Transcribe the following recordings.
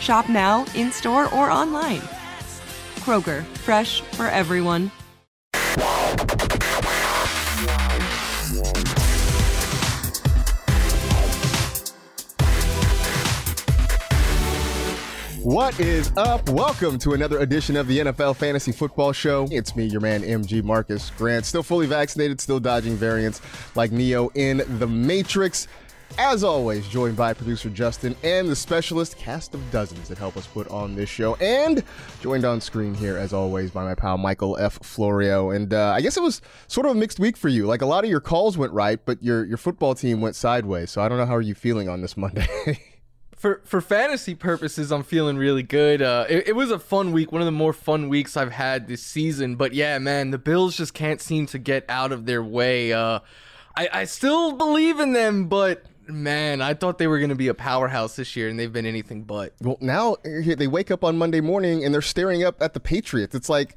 Shop now, in store, or online. Kroger, fresh for everyone. What is up? Welcome to another edition of the NFL Fantasy Football Show. It's me, your man, MG Marcas Grant. Still fully vaccinated, still dodging variants like Neo in the Matrix. As always, joined by producer Justin and the specialist cast of dozens that help us put on this show. And joined on screen here, as always, by my pal Michael F. Florio. And uh, I guess it was sort of a mixed week for you. Like a lot of your calls went right, but your, your football team went sideways. So I don't know how are you feeling on this Monday. for for fantasy purposes, I'm feeling really good. Uh, it, it, was a fun week, one of the more fun weeks I've had this season. But yeah, man, the Bills just can't seem to get out of their way. Uh, I, I still believe in them, but man, I thought they were going to be a powerhouse this year, and they've been anything but. Well, now they wake up on Monday morning and they're staring up at the Patriots. It's like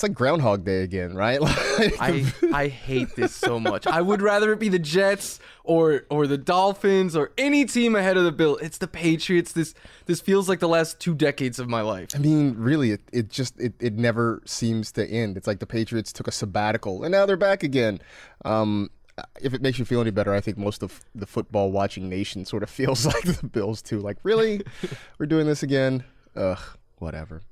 it's like Groundhog Day again, right? Like, I I hate this so much. I would rather it be the Jets or or the Dolphins or any team ahead of the Bill. It's the Patriots. This this feels like the last two decades of my life. I mean, really, it, it just it, it never seems to end. It's like the Patriots took a sabbatical and now they're back again. Um, if it makes you feel any better, I think most of the football watching nation sort of feels like the Bills too. Like, really, we're doing this again? Ugh, whatever.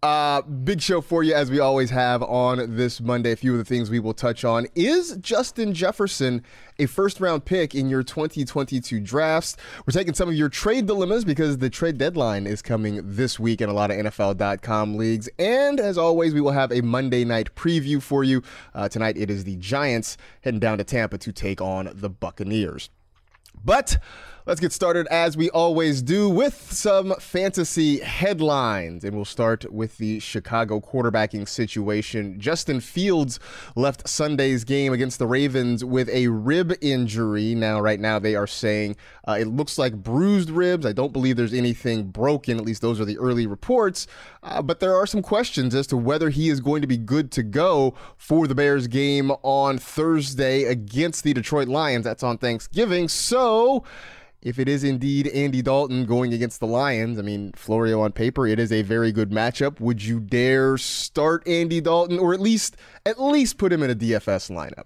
Uh, big show for you as we always have on this Monday. A few of the things we will touch on is Justin Jefferson a first round pick in your 2022 drafts. We're taking some of your trade dilemmas because the trade deadline is coming this week in a lot of NFL.com leagues. And as always, we will have a Monday night preview for you. Uh, tonight it is the Giants heading down to Tampa to take on the Buccaneers. But Let's get started as we always do with some fantasy headlines. And we'll start with the Chicago quarterbacking situation. Justin Fields left Sunday's game against the Ravens with a rib injury. Now, right now, they are saying uh, it looks like bruised ribs. I don't believe there's anything broken. At least those are the early reports. Uh, but there are some questions as to whether he is going to be good to go for the Bears game on Thursday against the Detroit Lions. That's on Thanksgiving. So, if it is indeed Andy Dalton going against the Lions, I mean, Florio on paper, it is a very good matchup. Would you dare start Andy Dalton or at least at least put him in a DFS lineup?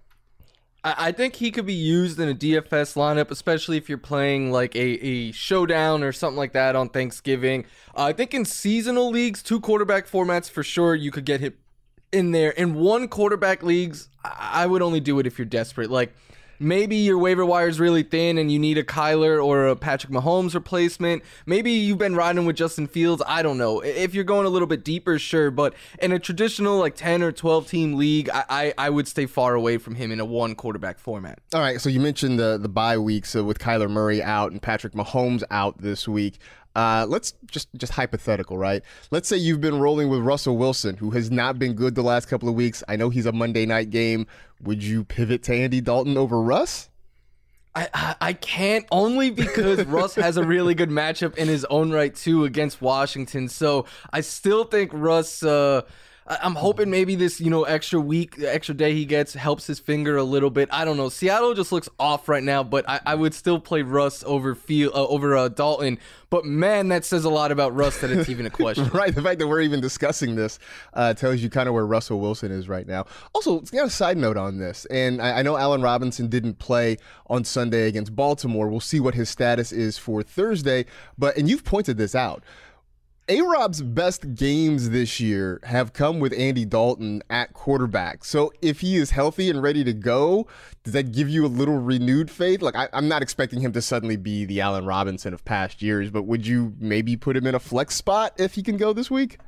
I think he could be used in a DFS lineup, especially if you're playing like a, a showdown or something like that on Thanksgiving. Uh, I think in seasonal leagues, two quarterback formats for sure, you could get him in there. In one quarterback leagues, I would only do it if you're desperate. Like maybe your waiver wire is really thin and you need a Kyler or a Patrick Mahomes replacement. Maybe you've been riding with Justin Fields. I don't know. If you're going a little bit deeper, sure. But in a traditional like 10 or 12 team league, I, I, I would stay far away from him in a one quarterback format. All right. So you mentioned the, the bye weeks uh, with Kyler Murray out and Patrick Mahomes out this week. Uh, let's just just hypothetical, right? Let's say you've been rolling with Russell Wilson, who has not been good the last couple of weeks. I know he's a Monday night game. Would you pivot to Andy Dalton over Russ? I, I can't only because Russ has a really good matchup in his own right too against Washington. So I still think Russ. Uh, I'm hoping maybe this, you know, extra week, extra day he gets helps his finger a little bit. I don't know. Seattle just looks off right now, but I, I would still play Russ over uh, over uh, Dalton. But man, that says a lot about Russ that it's even a question. right. The fact that we're even discussing this uh, tells you kind of where Russell Wilson is right now. Also, it's got a side note on this, and I, I know Allen Robinson didn't play on Sunday against Baltimore. We'll see what his status is for Thursday. But and you've pointed this out A Rob's best games this year have come with Andy Dalton at quarterback. So if he is healthy and ready to go, does that give you a little renewed faith? Like, I, am not expecting him to suddenly be the Allen Robinson of past years, but would you maybe put him in a flex spot if he can go this week?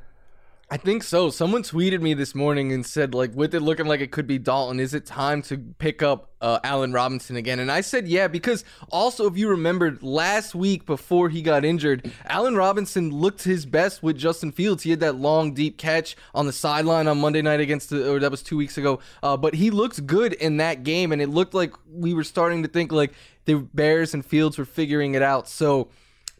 I think so. Someone tweeted me this morning and said, like, with it looking like it could be Dalton, is it time to pick up uh, Allen Robinson again? And I said, yeah, because also, if you remembered last week before he got injured, Allen Robinson looked his best with Justin Fields. He had that long, deep catch on the sideline on Monday night against the, or that was two weeks ago. Uh, but he looked good in that game, and it looked like we were starting to think like the Bears and Fields were figuring it out. So,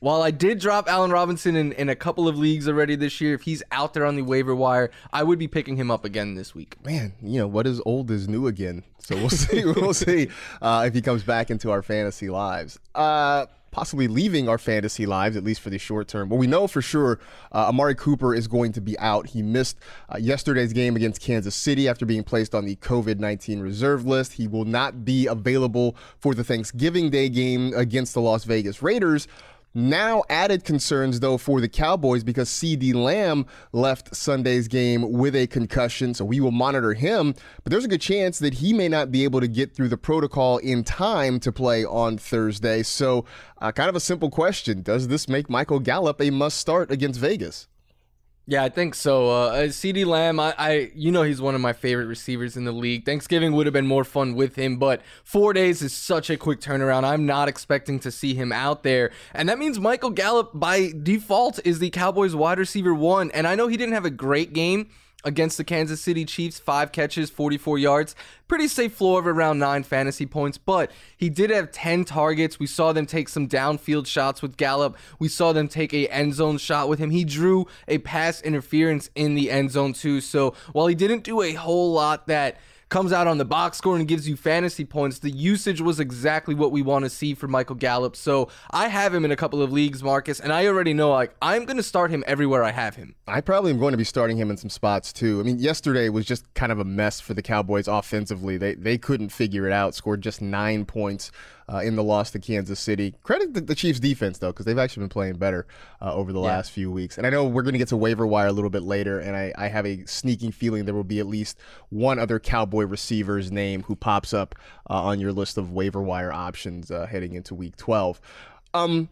while I did drop Allen Robinson in, in a couple of leagues already this year, if he's out there on the waiver wire, I would be picking him up again this week. Man, you know what is old is new again. So we'll see. we'll see uh, if he comes back into our fantasy lives. Uh, possibly leaving our fantasy lives, at least for the short term. But we know for sure uh, Amari Cooper is going to be out. He missed uh, yesterday's game against Kansas City after being placed on the COVID 19 reserve list. He will not be available for the Thanksgiving Day game against the Las Vegas Raiders. Now, added concerns though for the Cowboys because CeeDee Lamb left Sunday's game with a concussion, so we will monitor him. But there's a good chance that he may not be able to get through the protocol in time to play on Thursday. So, uh, kind of a simple question Does this make Michael Gallup a must start against Vegas? Yeah, I think so. Uh, uh CeeDee Lamb, I, I, you know, he's one of my favorite receivers in the league. Thanksgiving would have been more fun with him, but four days is such a quick turnaround. I'm not expecting to see him out there, and that means Michael Gallup by default is the Cowboys wide receiver one. And I know he didn't have a great game against the Kansas City Chiefs, five catches, 44 yards. Pretty safe floor of around nine fantasy points, but he did have 10 targets. We saw them take some downfield shots with Gallup. We saw them take a end zone shot with him. He drew a pass interference in the end zone too. So while he didn't do a whole lot that comes out on the box score and gives you fantasy points. The usage was exactly what we want to see for Michael Gallup. So I have him in a couple of leagues, Marcas, and I already know like I'm going to start him everywhere I have him. I probably am going to be starting him in some spots too. I mean, yesterday was just kind of a mess for the Cowboys offensively. They they couldn't figure it out. Scored just nine points uh, in the loss to Kansas City. Credit the, the Chiefs defense though, because they've actually been playing better uh, over the yeah. last few weeks. And I know we're going to get to waiver wire a little bit later, and I, I have a sneaking feeling there will be at least one other Cowboy receiver's name who pops up uh, on your list of waiver wire options uh, heading into Week 12. Um,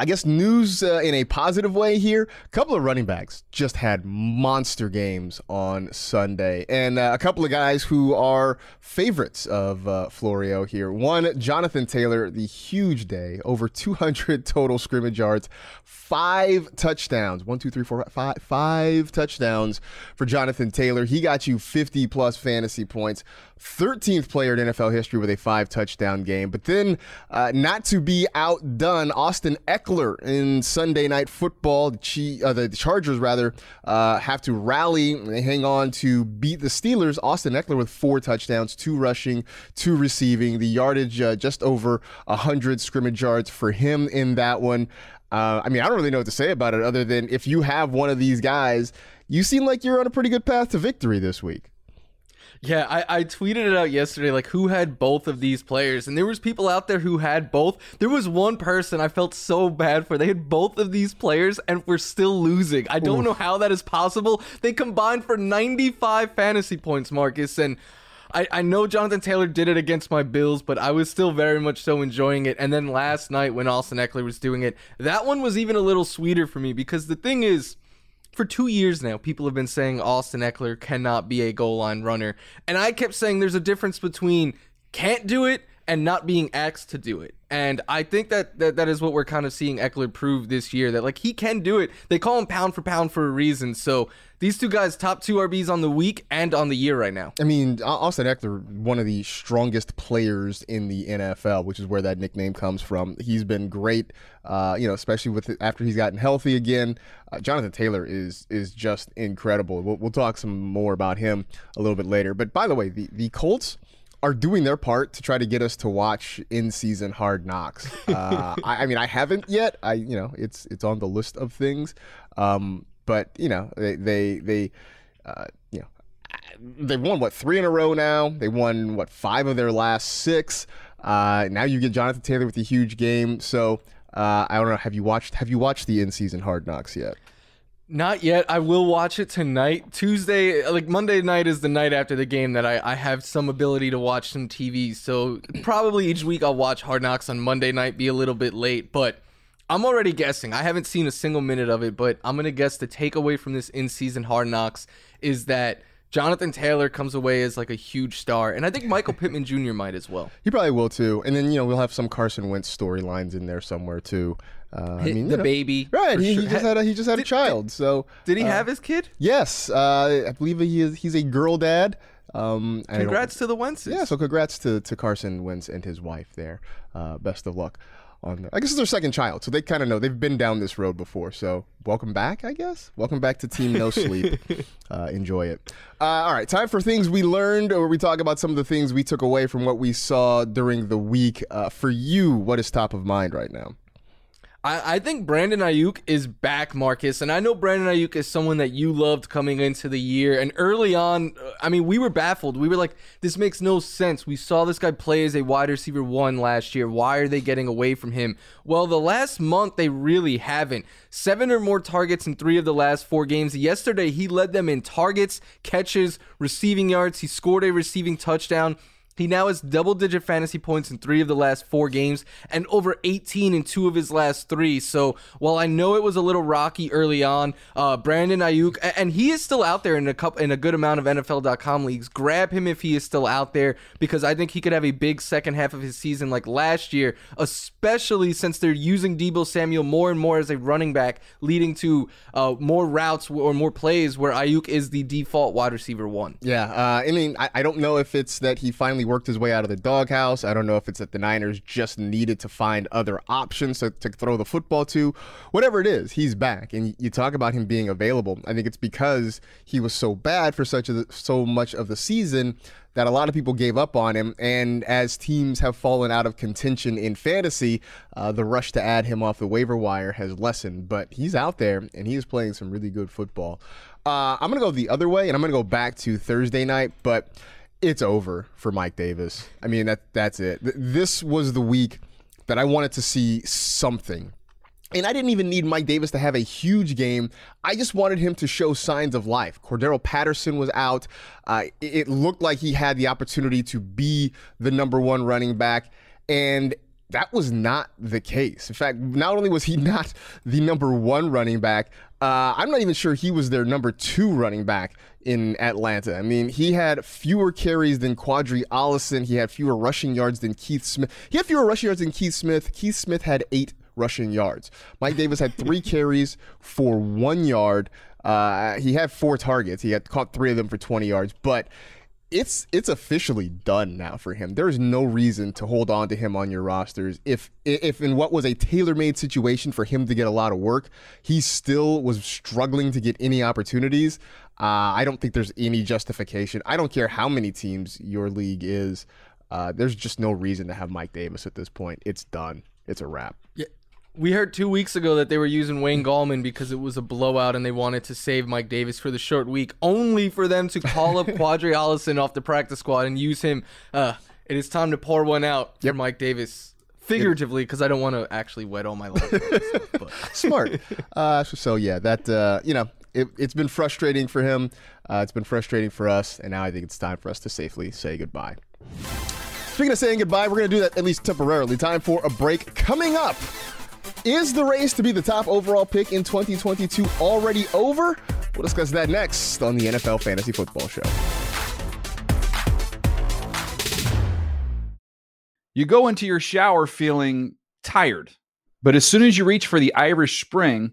I guess news uh, in a positive way here. A couple of running backs just had monster games on Sunday, and uh, a couple of guys who are favorites of uh, Florio here. One, Jonathan Taylor, the huge day, over 200 total scrimmage yards, five touchdowns. One, two, three, four, five, five touchdowns for Jonathan Taylor. He got you 50 plus fantasy points. 13th player in NFL history with a five touchdown game. But then, uh, not to be outdone, Austin Ekeler in Sunday Night Football, the, uh, the Chargers rather, uh, have to rally and hang on to beat the Steelers. Austin Ekeler with four touchdowns, two rushing, two receiving. The yardage uh, just over 100 scrimmage yards for him in that one. Uh, I mean, I don't really know what to say about it other than if you have one of these guys, you seem like you're on a pretty good path to victory this week. Yeah, I, I tweeted it out yesterday, like who had both of these players, and there was people out there who had both. There was one person I felt so bad for. They had both of these players and were still losing. I don't Oof. know how that is possible. They combined for 95 fantasy points, Marcas, and I, I know Jonathan Taylor did it against my Bills, but I was still very much so enjoying it. And then last night when Austin Ekeler was doing it, that one was even a little sweeter for me because the thing is for two years now, people have been saying Austin Ekeler cannot be a goal line runner. And I kept saying there's a difference between can't do it and not being asked to do it. And I think that, that that is what we're kind of seeing Ekeler prove this year that like he can do it. They call him pound for pound for a reason. So these two guys, top two RBs on the week and on the year right now. I mean, Austin Ekeler, one of the strongest players in the NFL, which is where that nickname comes from. He's been great, uh, you know, especially with after he's gotten healthy again. Uh, Jonathan Taylor is is just incredible. We'll, we'll talk some more about him a little bit later. But by the way, the the Colts are doing their part to try to get us to watch in-season Hard Knocks. Uh, I, I, mean, I haven't yet. I, you know, it's it's on the list of things. Um, but you know, they they they, uh, you know, they've won what three in a row now. They won what five of their last six. Uh, now you get Jonathan Taylor with a huge game. So Uh, I don't know. Have you watched Have you watched the in season Hard Knocks yet? Not yet. I will watch it tonight. Tuesday, like Monday night is the night after the game that I, I have some ability to watch some TV. So probably each week I'll watch Hard Knocks on Monday night, be a little bit late. But I'm already guessing. I haven't seen a single minute of it, but I'm going to guess the takeaway from this in season Hard Knocks is that Jonathan Taylor comes away as like a huge star, and I think Michael Pittman Jr. might as well. He probably will too. And then you know we'll have some Carson Wentz storylines in there somewhere too. Uh, I mean, the know. baby, Right, he, he just had a, he just had a Did- child. So Did he uh, have his kid? Yes, uh, I believe he is. He's a girl dad. Um, Congrats to the Wentzes. Yeah, so congrats to, to Carson Wentz and his wife there. Uh, best of luck on. The, I guess it's their second child, so they kind of know they've been down this road before. So welcome back, I guess. Welcome back to Team No Sleep. uh, enjoy it. Uh, all right, time for things we learned, or we talk about some of the things we took away from what we saw during the week. Uh, for you, what is top of mind right now? I, I think Brandon Aiyuk is back, Marcas, and I know Brandon Aiyuk is someone that you loved coming into the year. And early on, uh, I mean, we were baffled. We were like, "This makes no sense." We saw this guy play as a wide receiver one last year. Why are they getting away from him? Well, the last month they really haven't. Seven or more targets in three of the last four games. Yesterday, he led them in targets, catches, receiving yards. He scored a receiving touchdown. He now has double digit fantasy points in three of the last four games and over 18 in two of his last three. So while I know it was a little rocky early on, uh, Brandon Aiyuk, and he is still out there in a couple, in a good amount of NFL.com leagues. Grab him if he is still out there because I think he could have a big second half of his season like last year, especially since they're using Deebo Samuel more and more as a running back, leading to uh, more routes or more plays where Aiyuk is the default wide receiver one. Yeah, uh, I mean, I, I don't know if it's that he finally worked his way out of the doghouse. I don't know if it's that the Niners just needed to find other options to, to throw the football to. Whatever it is, he's back, and you talk about him being available. I think it's because he was so bad for such a, so much of the season that a lot of people gave up on him. And as teams have fallen out of contention in fantasy, uh, the rush to add him off the waiver wire has lessened. But he's out there and he is playing some really good football. Uh, I'm going to go the other way and I'm going to go back to Thursday night, but it's over for Mike Davis. I mean, that that's it. This was the week that I wanted to see something and I didn't even need Mike Davis to have a huge game. I just wanted him to show signs of life. Cordero Patterson was out. Uh, it, looked like he had the opportunity to be the number one running back. And that was not the case. In fact, not only was he not the number one running back, uh, I'm not even sure he was their number two running back in Atlanta. I mean, he had fewer carries than Qadree Ollison. He had fewer rushing yards than Keith Smith. He had fewer rushing yards than Keith Smith. Keith Smith had eight rushing yards. Mike Davis had three carries for one yard. Uh, he had four targets. He had caught three of them for 20 yards, but it's it's officially done now for him. There is no reason to hold on to him on your rosters. If if in what was a tailor-made situation for him to get a lot of work, he still was struggling to get any opportunities. Uh, I don't think there's any justification. I don't care how many teams your league is. Uh, there's just no reason to have Mike Davis at this point. It's done. It's a wrap. Yeah. We heard two weeks ago that they were using Wayne Gallman because it was a blowout and they wanted to save Mike Davis for the short week, only for them to call up Qadree Ollison off the practice squad and use him. Uh, it is time to pour one out for Mike Davis. Figuratively, because I don't want to actually wet all my but Smart. uh, so, so yeah, that uh, you know, it, it's been frustrating for him. Uh, it's been frustrating for us, and now I think it's time for us to safely say goodbye. Speaking of saying goodbye, we're going to do that at least temporarily. Time for a break. Coming up, is the race to be the top overall pick in 2022 already over? We'll discuss that next on the NFL Fantasy Football Show. You go into your shower feeling tired, but as soon as you reach for the Irish Spring,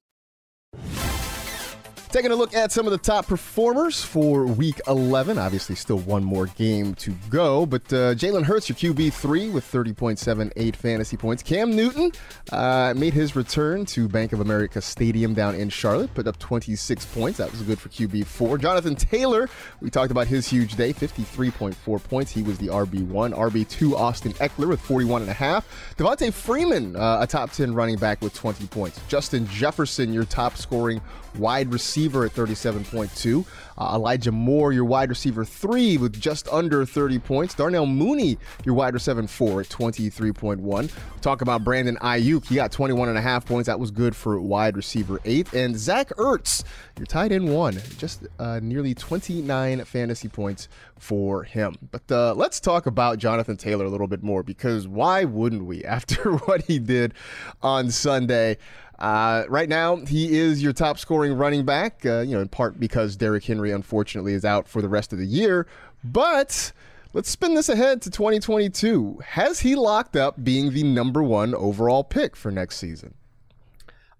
Taking a look at some of the top performers for Week 11. Obviously, still one more game to go, but uh, Jalen Hurts, your QB three with 30.78 fantasy points. Cam Newton uh, made his return to Bank of America Stadium down in Charlotte, put up 26 points. That was good for QB four. Jonathan Taylor, we talked about his huge day, 53.4 points. He was the RB one. RB two, Austin Ekeler with 41 and a half. Devonta Freeman, uh, a top 10 running back with 20 points. Justin Jefferson, your top scoring wide receiver at 37.2. Uh, Elijah Moore, your wide receiver three, with just under 30 points. Darnell Mooney, your wide receiver four at 23.1. Talk about Brandon Aiyuk. He got 21 and a half points. That was good for wide receiver eight. And Zach Ertz, your tight end one, just uh, nearly 29 fantasy points for him. But uh, let's talk about Jonathan Taylor a little bit more because why wouldn't we after what he did on Sunday? Uh, right now, he is your top scoring running back, uh, you know, in part because Derrick Henry, unfortunately, is out for the rest of the year. But let's spin this ahead to 2022. Has he locked up being the number one overall pick for next season?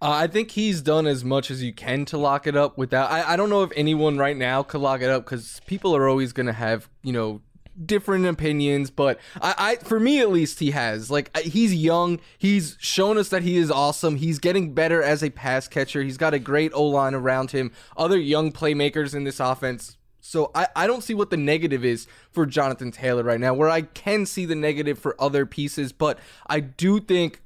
Uh, I think he's done as much as you can to lock it up without. I, I don't know if anyone right now could lock it up because people are always going to have, you know, different opinions, but I, I, for me at least, he has. Like he's young. He's shown us that he is awesome. He's getting better as a pass catcher. He's got a great O line around him. Other young playmakers in this offense. So I, I don't see what the negative is for Jonathan Taylor right now. Where I can see the negative for other pieces, but I do think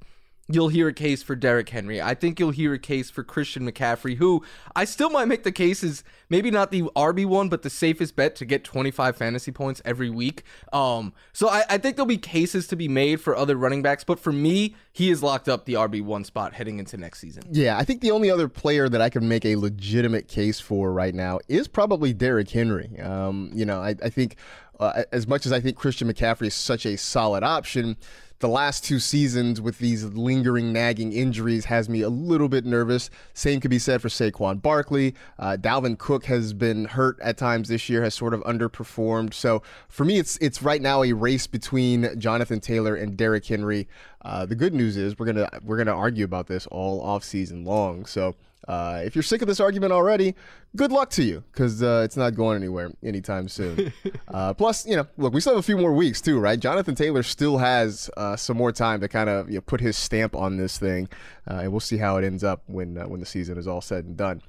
you'll hear a case for Derrick Henry. I think you'll hear a case for Christian McCaffrey, who I still might make the case is maybe not the RB one, but the safest bet to get 25 fantasy points every week. Um, so I, I think there'll be cases to be made for other running backs, but for me, he has locked up the RB one spot heading into next season. Yeah, I think the only other player that I can make a legitimate case for right now is probably Derrick Henry. Um, you know, I, I think uh, as much as I think Christian McCaffrey is such a solid option, the last two seasons with these lingering, nagging injuries has me a little bit nervous. Same could be said for Saquon Barkley. Uh, Dalvin Cook has been hurt at times this year, has sort of underperformed. So for me, it's it's right now a race between Jonathan Taylor and Derrick Henry. Uh, the good news is we're gonna we're gonna argue about this all off season long. So uh, if you're sick of this argument already, good luck to you because uh, it's not going anywhere anytime soon. uh, plus, you know, look, we still have a few more weeks too, right? Jonathan Taylor still has uh, some more time to kind of you know, put his stamp on this thing, uh, and we'll see how it ends up when uh, when the season is all said and done.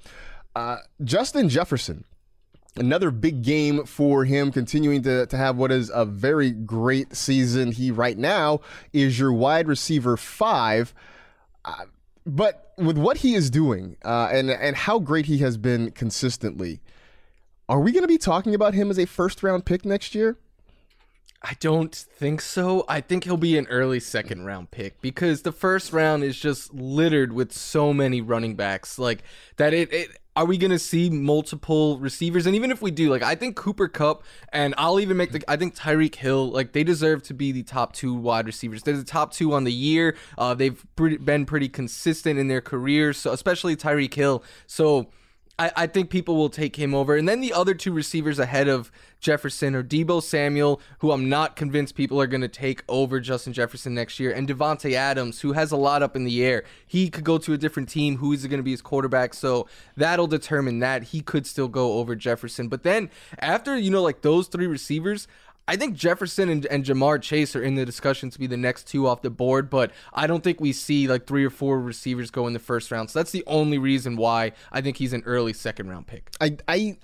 Justin Jefferson. Another big game for him, continuing to, to have what is a very great season. He right now is your wide receiver five. But with what he is doing uh, and and how great he has been consistently, are we going to be talking about him as a first round pick next year? I don't think so. I think he'll be an early second round pick because the first round is just littered with so many running backs like that it, it are we going to see multiple receivers? And even if we do, like I think Cooper Kupp and I'll even make the I think Tyreek Hill, like they deserve to be the top two wide receivers. They're the top two on the year. Uh, they've pretty, been pretty consistent in their careers, so especially Tyreek Hill. So I, I think people will take him over. And then the other two receivers ahead of Jefferson are Deebo Samuel, who I'm not convinced people are going to take over Justin Jefferson next year, and Davante Adams, who has a lot up in the air. He could go to a different team. Who is going to be his quarterback? So that'll determine that. He could still go over Jefferson. But then after, you know, like those three receivers, I think Jefferson and, and Ja'Marr Chase are in the discussion to be the next two off the board, but I don't think we see like three or four receivers go in the first round. So that's the only reason why I think he's an early second round pick. I I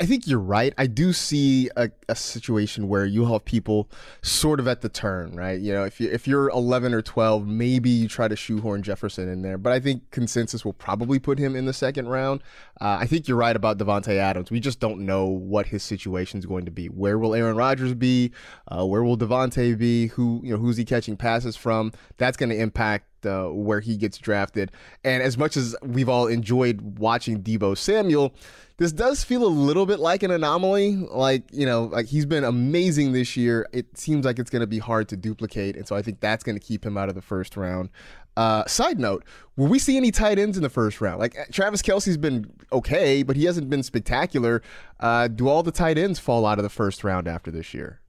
I think you're right. I do see a, a, situation where you have people sort of at the turn, right? You know, if you if you're 11 or 12, maybe you try to shoehorn Jefferson in there, but I think consensus will probably put him in the second round. Uh, I think you're right about Davante Adams. We just don't know what his situation is going to be. Where will Aaron Rodgers be? Uh, where will Davante be? Who you know who's he catching passes from? That's going to impact uh, where he gets drafted. And as much as we've all enjoyed watching Deebo Samuel, this does feel a little bit like an anomaly. Like, you know, like he's been amazing this year. It seems like it's going to be hard to duplicate. And so I think that's going to keep him out of the first round. Uh, side note, will we see any tight ends in the first round? Like Travis Kelce's been okay, but he hasn't been spectacular. Uh, do all the tight ends fall out of the first round after this year?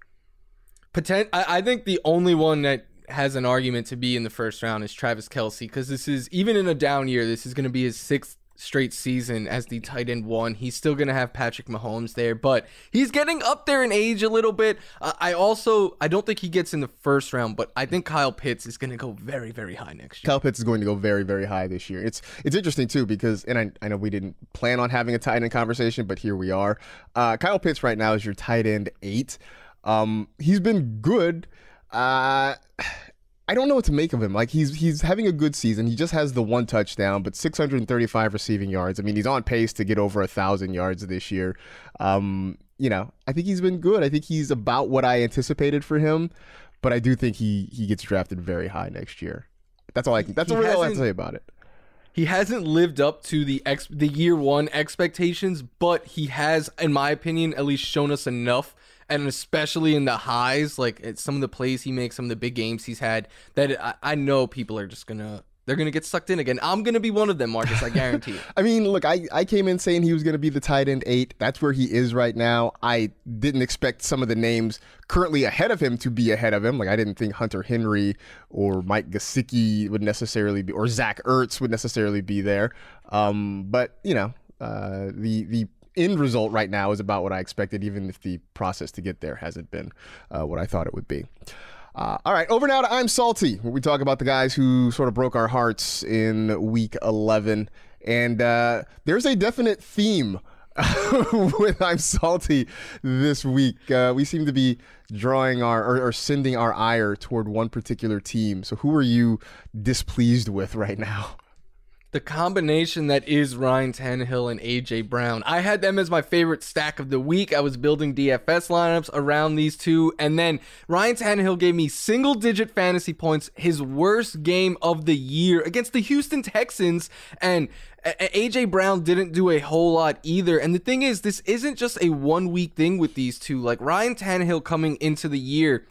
Potent- I, I think the only one that has an argument to be in the first round is Travis Kelce because this is even in a down year, this is going to be his sixth straight season as the tight end one. He's still going to have Patrick Mahomes there, but he's getting up there in age a little bit. Uh, I also I don't think he gets in the first round, but I think Kyle Pitts is going to go very very high next year. Kyle Pitts is going to go very, very high this year. It's it's interesting too because, and I, I know we didn't plan on having a tight end conversation, but here we are. Uh, Kyle Pitts right now is your tight end eight. Um, he's been good. Uh, I don't know what to make of him. Like he's he's having a good season. He just has the one touchdown, but 635 receiving yards. I mean, he's on pace to get over a thousand yards this year. Um, you know, I think he's been good. I think he's about what I anticipated for him, but I do think he he gets drafted very high next year. That's all I can. That's all I have to say about it. He hasn't lived up to the ex- the year one expectations, but he has, in my opinion, at least shown us enough, and especially in the highs, like some of the plays he makes, some of the big games he's had, that I, I know people are just gonna they're gonna get sucked in again. I'm gonna be one of them, Marcas. I guarantee. I mean, look, I, I came in saying he was to be the tight end eight. That's where he is right now. I didn't expect some of the names currently ahead of him to be ahead of him. Like, I didn't think Hunter Henry or Mike Gesicki would necessarily be, or Zach Ertz would necessarily be there. Um, but, you know, uh, the, the end result right now is about what I expected, even if the process to get there hasn't been uh, what I thought it would be. Uh, all right, over now to I'm Salty, where we talk about the guys who sort of broke our hearts in week 11. And uh, there's a definite theme with I'm Salty this week. Uh, we seem to be drawing our or, or sending our ire toward one particular team. So, who are you displeased with right now? The combination that is Ryan Tannehill and AJ Brown. I had them as my favorite stack of the week. I was building DFS lineups around these two, and then Ryan Tannehill gave me single digit fantasy points, his worst game of the year against the Houston Texans, and AJ Brown didn't do a whole lot either. And the thing is, this isn't just a one week thing with these two. Like Ryan Tannehill coming into the year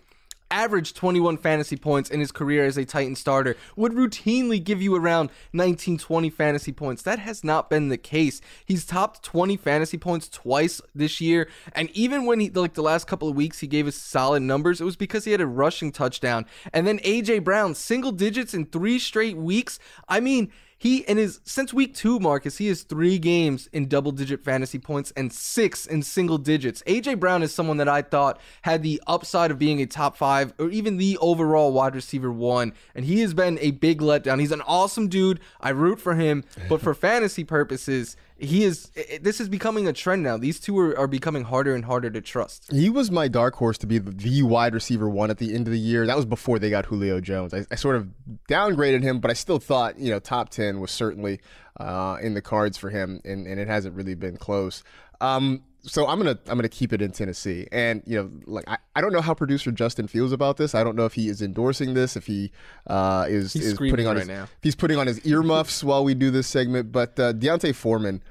averaged 21 fantasy points in his career as a Titan starter, would routinely give you around 19, 20 fantasy points. That has not been the case. He's topped 20 fantasy points twice this year, and even when he like the last couple of weeks he gave us solid numbers, it was because he had a rushing touchdown. And then AJ Brown, single digits in 3 straight weeks. I mean, he and his since week two, Marcas, he has three games in double digit fantasy points and six in single digits. AJ Brown is someone that I thought had the upside of being a top five or even the overall wide receiver one, and he has been a big letdown. He's an awesome dude. I root for him, but for fantasy purposes, he is. This is becoming a trend now. These two are, are becoming harder and harder to trust. He was my dark horse to be the, the wide receiver one at the end of the year. That was before they got Julio Jones. I, I sort of downgraded him, but I still thought, you know, top 10 was certainly uh, in the cards for him, and, and it hasn't really been close. Um, so I'm gonna I'm gonna keep it in Tennessee, and you know, like I, I don't know how producer Justin feels about this. I don't know if he is endorsing this, if he uh, is He's is putting on right his now. he's putting on his earmuffs while we do this segment. But uh, D'Onta Foreman,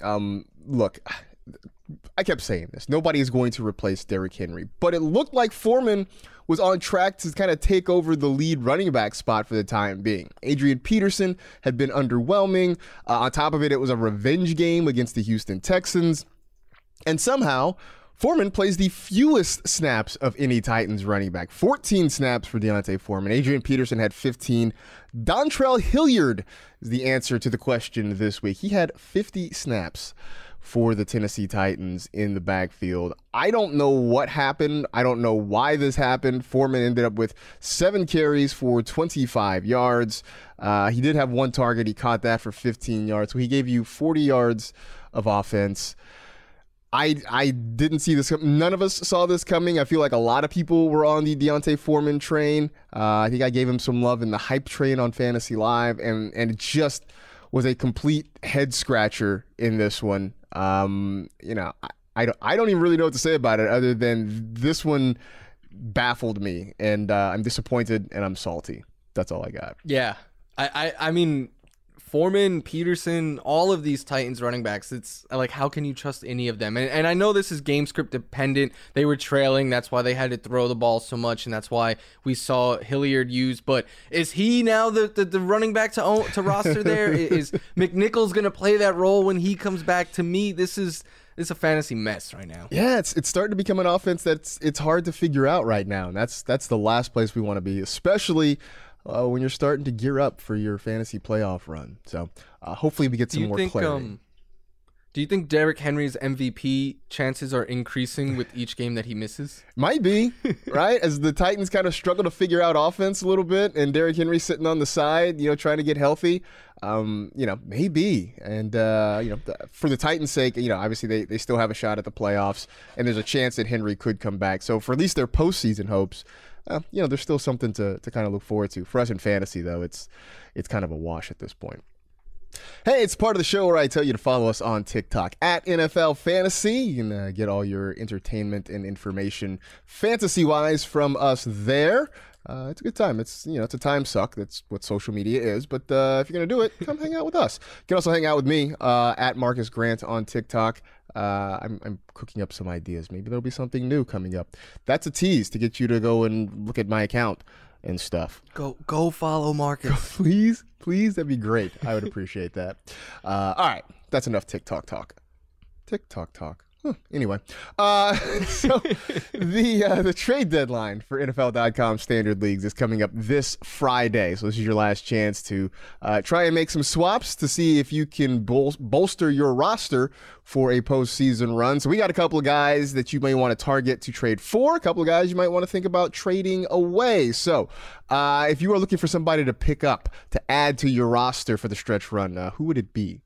um, look, I kept saying this. Nobody is going to replace Derrick Henry, but it looked like Foreman was on track to kind of take over the lead running back spot for the time being. Adrian Peterson had been underwhelming. Uh, on top of it, it was a revenge game against the Houston Texans. And somehow, Foreman plays the fewest snaps of any Titans running back. 14 snaps for D'Onta Foreman. Adrian Peterson had 15. Dontrell Hilliard is the answer to the question this week. He had 50 snaps for the Tennessee Titans in the backfield. I don't know what happened. I don't know why this happened. Foreman ended up with seven carries for 25 yards. Uh, he did have one target. He caught that for 15 yards. So he gave you 40 yards of offense. I I didn't see this. None of us saw this coming. I feel like a lot of people were on the D'Onta Foreman train. Uh, I think I gave him some love in the hype train on Fantasy Live, and and it just was a complete head scratcher in this one. Um, you know, I, I don't I don't even really know what to say about it other than this one baffled me, and uh, I'm disappointed and I'm salty. That's all I got. Yeah. I, I, I mean, Foreman, Peterson, all of these Titans running backs, it's like, how can you trust any of them? And, and I know this is game script dependent. They were trailing. That's why they had to throw the ball so much. And that's why we saw Hilliard used. But is he now the, the, the running back to own, to roster there? is McNichols going to play that role when he comes back? To me, this is. It's a fantasy mess right now. Yeah, it's it's starting to become an offense that's it's hard to figure out right now, and that's that's the last place we want to be, especially uh, when you're starting to gear up for your fantasy playoff run. So uh, hopefully we get some more think clarity. um do you think Derrick Henry's MVP chances are increasing with each game that he misses? Might be, right? As the Titans kind of struggle to figure out offense a little bit, and Derrick Henry sitting on the side, you know, trying to get healthy. Um, you know, maybe. And, uh, you know, th- for the Titans' sake, you know, obviously they, they still have a shot at the playoffs, and there's a chance that Henry could come back. So for at least their postseason hopes, uh, you know, there's still something to, to kind of look forward to. For us in fantasy, though, it's it's kind of a wash at this point. Hey, it's part of the show where I tell you to follow us on TikTok at NFL Fantasy. You can uh, get all your entertainment and information fantasy wise from us there. Uh, it's a good time. It's you know it's a time suck. That's what social media is. But uh, if you're gonna do it, come hang out with us. You can also hang out with me uh, at Marcas Grant on TikTok. Uh, I'm, I'm cooking up some ideas. Maybe there'll be something new coming up. That's a tease to get you to go and look at my account and stuff Go go follow Marcas. please, please, that'd be great. I would appreciate that. Uh, all right, that's enough TikTok talk. TikTok talk. Huh, Anyway, uh, so the uh, the trade deadline for NFL.com standard leagues is coming up this Friday. So this is your last chance to uh, try and make some swaps to see if you can bol- bolster your roster for a postseason run. So we got a couple of guys that you may want to target to trade for. A couple of guys you might want to think about trading away. So uh, if you are looking for somebody to pick up to add to your roster for the stretch run, uh, who would it be?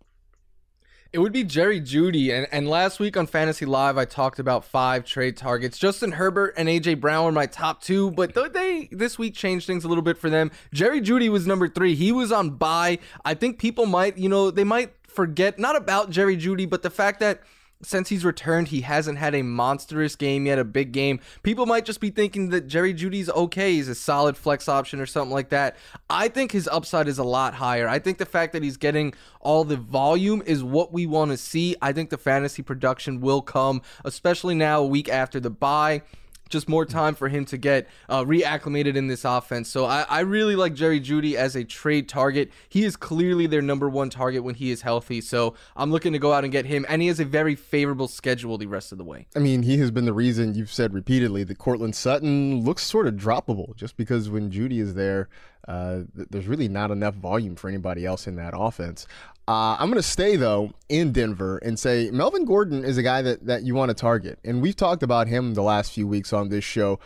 It would be Jerry Jeudy. And, and last week on Fantasy Live, I talked about five trade targets. Justin Herbert and AJ Brown were my top two, but th- they this week changed things a little bit for them. Jerry Jeudy was number three. He was on bye. I think people might, you know, they might forget not about Jerry Jeudy, but the fact that since he's returned, he hasn't had a monstrous game yet, a big game. People might just be thinking that Jerry Jeudy's okay. He's a solid flex option or something like that. I think his upside is a lot higher. I think the fact that he's getting all the volume is what we want to see. I think the fantasy production will come, especially now, a week after the bye just more time for him to get uh, reacclimated in this offense. So I, I really like Jerry Jeudy as a trade target. He is clearly their number one target when he is healthy. So I'm looking to go out and get him, and he has a very favorable schedule the rest of the way. I mean, he has been the reason you've said repeatedly that Courtland Sutton looks sort of droppable just because when Jeudy is there, uh, th- there's really not enough volume for anybody else in that offense. Uh, I'm going to stay, though, in Denver and say Melvin Gordon is a guy that, that you want to target. And we've talked about him the last few weeks on this show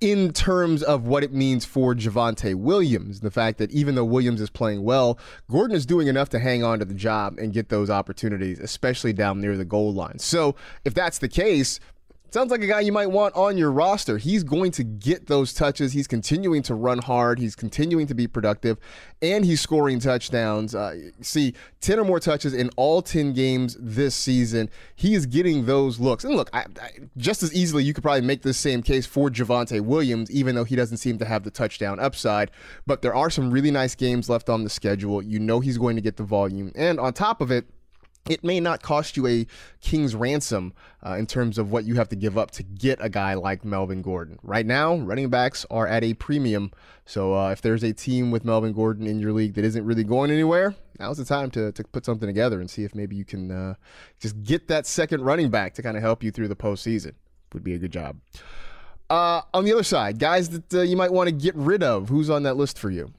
in terms of what it means for Javonte Williams. The fact that even though Williams is playing well, Gordon is doing enough to hang on to the job and get those opportunities, especially down near the goal line. So if that's the case, Sounds like a guy you might want on your roster. He's going to get those touches. He's continuing to run hard. He's continuing to be productive, and he's scoring touchdowns. Uh, see, 10 or more touches in all 10 games this season. He is getting those looks. And look, I, I, just as easily, you could probably make this same case for Javonte Williams, even though he doesn't seem to have the touchdown upside. But there are some really nice games left on the schedule. You know he's going to get the volume. And on top of it, it may not cost you a king's ransom uh, in terms of what you have to give up to get a guy like Melvin Gordon. Right now, running backs are at a premium. So uh, if there's a team with Melvin Gordon in your league that isn't really going anywhere, now's the time to, to put something together and see if maybe you can uh, just get that second running back to kind of help you through the postseason. Would be a good job. Uh, on the other side, guys that uh, you might want to get rid of, who's on that list for you?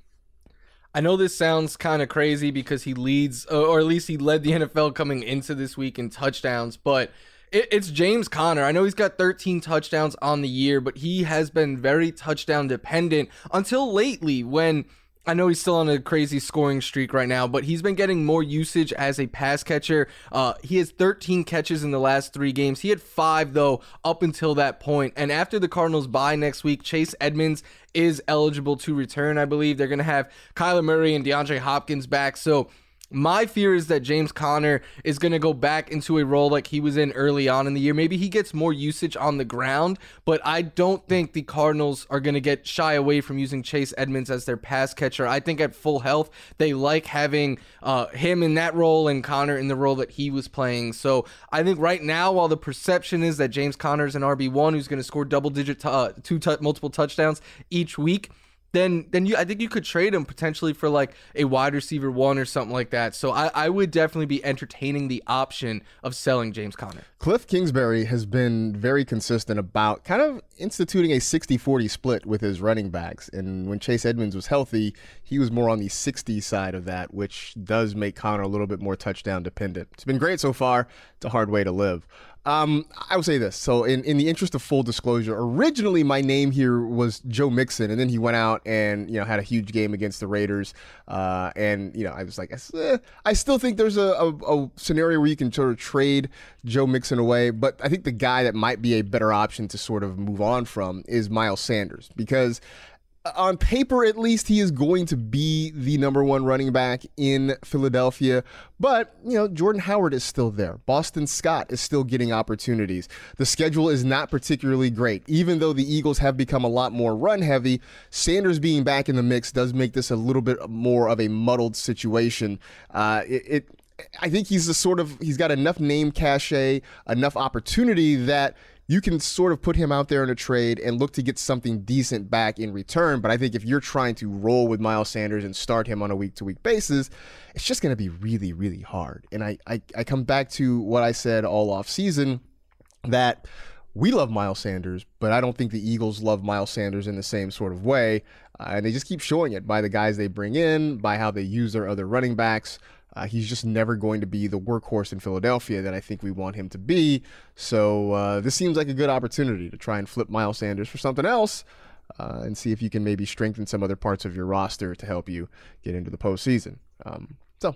I know this sounds kind of crazy because he leads, or at least he led the NFL coming into this week in touchdowns, but it, it's James Conner. I know he's got 13 touchdowns on the year, but he has been very touchdown dependent until lately when. I know he's still on a crazy scoring streak right now, but he's been getting more usage as a pass catcher. Uh, he has 13 catches in the last three games. He had five, though, up until that point. And after the Cardinals bye next week, Chase Edmonds is eligible to return, I believe. They're going to have Kyler Murray and DeAndre Hopkins back. So my fear is that James Conner is going to go back into a role like he was in early on in the year. Maybe he gets more usage on the ground, but I don't think the Cardinals are going to get shy away from using Chase Edmonds as their pass catcher. I think at full health, they like having uh, him in that role and Conner in the role that he was playing. So I think right now, while the perception is that James Conner is an RB1 who's going to score double digit, t- uh, two t- multiple touchdowns each week, then then you I think you could trade him potentially for like a wide receiver one or something like that. So I, I would definitely be entertaining the option of selling James Conner. Cliff Kingsbury has been very consistent about kind of instituting a 60-40 split with his running backs. And when Chase Edmonds was healthy, he was more on the 60 side of that, which does make Conner a little bit more touchdown dependent. It's been great so far. It's a hard way to live. Um, I will say this. So, in, in the interest of full disclosure, originally my name here was Joe Mixon, and then he went out and you know had a huge game against the Raiders. Uh, and you know, I was like, eh, I still think there's a, a, a, scenario where you can sort of trade Joe Mixon away, but I think the guy that might be a better option to sort of move on from is Miles Sanders because on paper at least he is going to be the number one running back in Philadelphia. But, you know, Jordan Howard is still there. Boston Scott is still getting opportunities. The schedule is not particularly great. Even though the Eagles have become a lot more run heavy, Sanders being back in the mix does make this a little bit more of a muddled situation. Uh, it, it I think he's the sort of he's got enough name cachet, enough opportunity that you can sort of put him out there in a trade and look to get something decent back in return. But I think if you're trying to roll with Miles Sanders and start him on a week to week basis, it's just going to be really, really hard. And I, I, I come back to what I said all off season that we love Miles Sanders, but I don't think the Eagles love Miles Sanders in the same sort of way. Uh, and they just keep showing it by the guys they bring in, by how they use their other running backs. Uh, he's just never going to be the workhorse in Philadelphia that I think we want him to be. So uh, this seems like a good opportunity to try and flip Miles Sanders for something else uh, and see if you can maybe strengthen some other parts of your roster to help you get into the postseason. Um, so,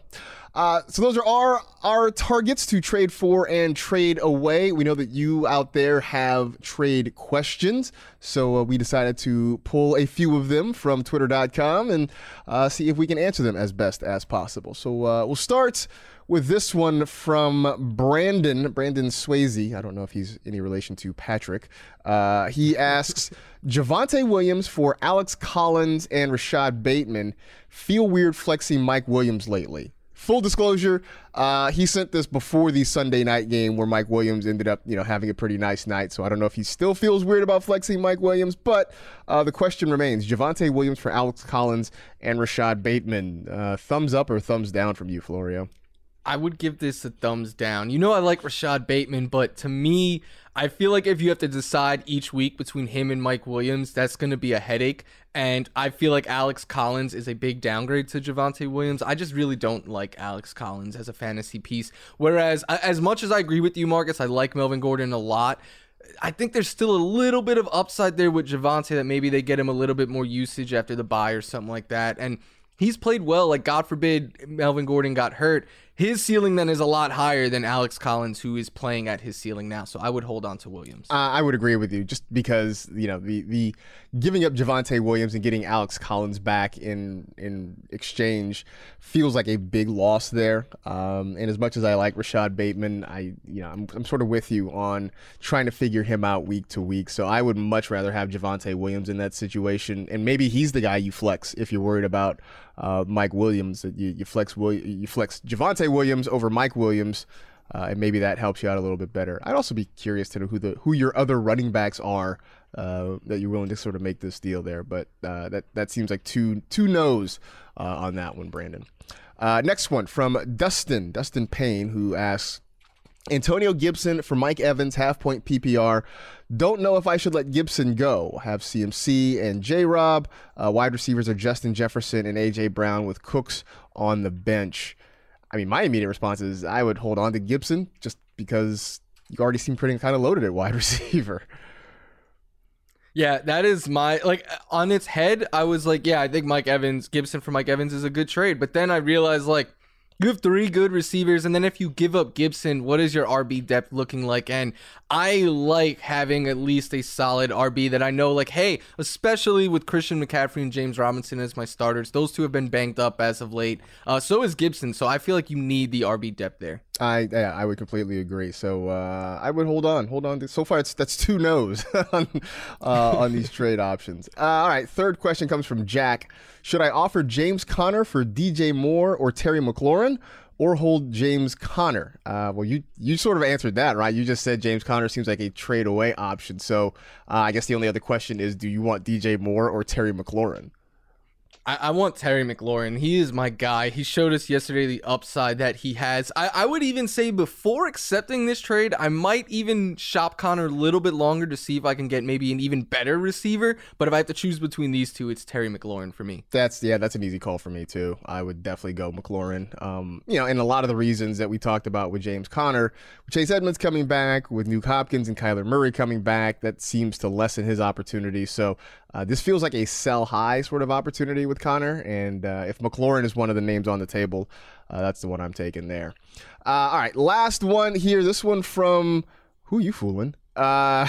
uh, so those are our our targets to trade for and trade away. We know that you out there have trade questions, so uh, we decided to pull a few of them from Twitter.com and uh, see if we can answer them as best as possible. So uh, we'll start with this one from Brandon, Brandon Swayze. I don't know if he's any relation to Patrick. Uh, he asks Javonte Williams for Alex Collins and Rashod Bateman. Feel weird flexing Mike Williams lately. Full disclosure, uh, he sent this before the Sunday night game where Mike Williams ended up, you know, having a pretty nice night. So I don't know if he still feels weird about flexing Mike Williams, but uh, the question remains: Javonte Williams for Alex Collins and Rashod Bateman. Uh, thumbs up or thumbs down from you, Florio? I would give this a thumbs down. You know, I like Rashod Bateman, but to me, I feel like if you have to decide each week between him and Mike Williams, that's going to be a headache. And I feel like Alex Collins is a big downgrade to Javonte Williams. I just really don't like Alex Collins as a fantasy piece. Whereas, as much as I agree with you, Marcas, I like Melvin Gordon a lot. I think there's still a little bit of upside there with Javonte that maybe they get him a little bit more usage after the buy or something like that. And he's played well. Like, God forbid Melvin Gordon got hurt his ceiling then is a lot higher than Alex Collins, who is playing at his ceiling now. So I would hold on to Williams. Uh, I would agree with you, just because you know the the giving up Javonte Williams and getting Alex Collins back in in exchange feels like a big loss there. Um, and as much as I like Rashod Bateman, I you know I'm, I'm sort of with you on trying to figure him out week to week. So I would much rather have Javonte Williams in that situation, and maybe he's the guy you flex if you're worried about uh, Mike Williams. You, you flex you flex Javonte Williams over Mike Williams, uh, and maybe that helps you out a little bit better. I'd also be curious to know who the who your other running backs are uh, that you're willing to sort of make this deal there. But uh, that that seems like two two no's uh, on that one, Brandon. Uh, next one from Dustin Dustin Payne, who asks. Antonio Gibson for Mike Evans, half point PPR. Don't know if I should let Gibson go. Have CMC and J Rob. Uh, wide receivers are Justin Jefferson and AJ Brown with Cooks on the bench. I mean, my immediate response is I would hold on to Gibson just because you already seem pretty kind of loaded at wide receiver. Yeah, that is my like on its head. I was like, yeah, I think Mike Evans, Gibson for Mike Evans is a good trade. But then I realized like you have three good receivers, and then if you give up Gibson, what is your RB depth looking like? And I like having at least a solid RB that I know, like, hey, especially with Christian McCaffrey and James Robinson as my starters, those two have been banged up as of late. Uh, so is Gibson. So I feel like you need the RB depth there. I yeah, I would completely agree. So uh, I would hold on, hold on. So far, it's that's two no's on uh, on these trade options. Uh, all right, third question comes from Jack. Should I offer James Conner for DJ Moore or Terry McLaurin, or hold James Conner? Uh, well, you you sort of answered that, right? You just said James Conner seems like a trade away option. So uh, I guess the only other question is, do you want DJ Moore or Terry McLaurin? I, I, want Terry McLaurin. He is my guy. He showed us yesterday the upside that he has. I, I would even say before accepting this trade, I might even shop Conner a little bit longer to see if I can get maybe an even better receiver. But if I have to choose between these two, it's Terry McLaurin for me. That's yeah, that's an easy call for me too. I would definitely go McLaurin. Um, you know, and a lot of the reasons that we talked about with James Conner, with Chase Edmonds coming back, with Nuke Hopkins and Kyler Murray coming back, that seems to lessen his opportunity. So uh, this feels like a sell high sort of opportunity with Conner. and uh, if McLaurin is one of the names on the table, uh, that's the one I'm taking there. Uh, all right, last one here. This one from who you fooling? Uh,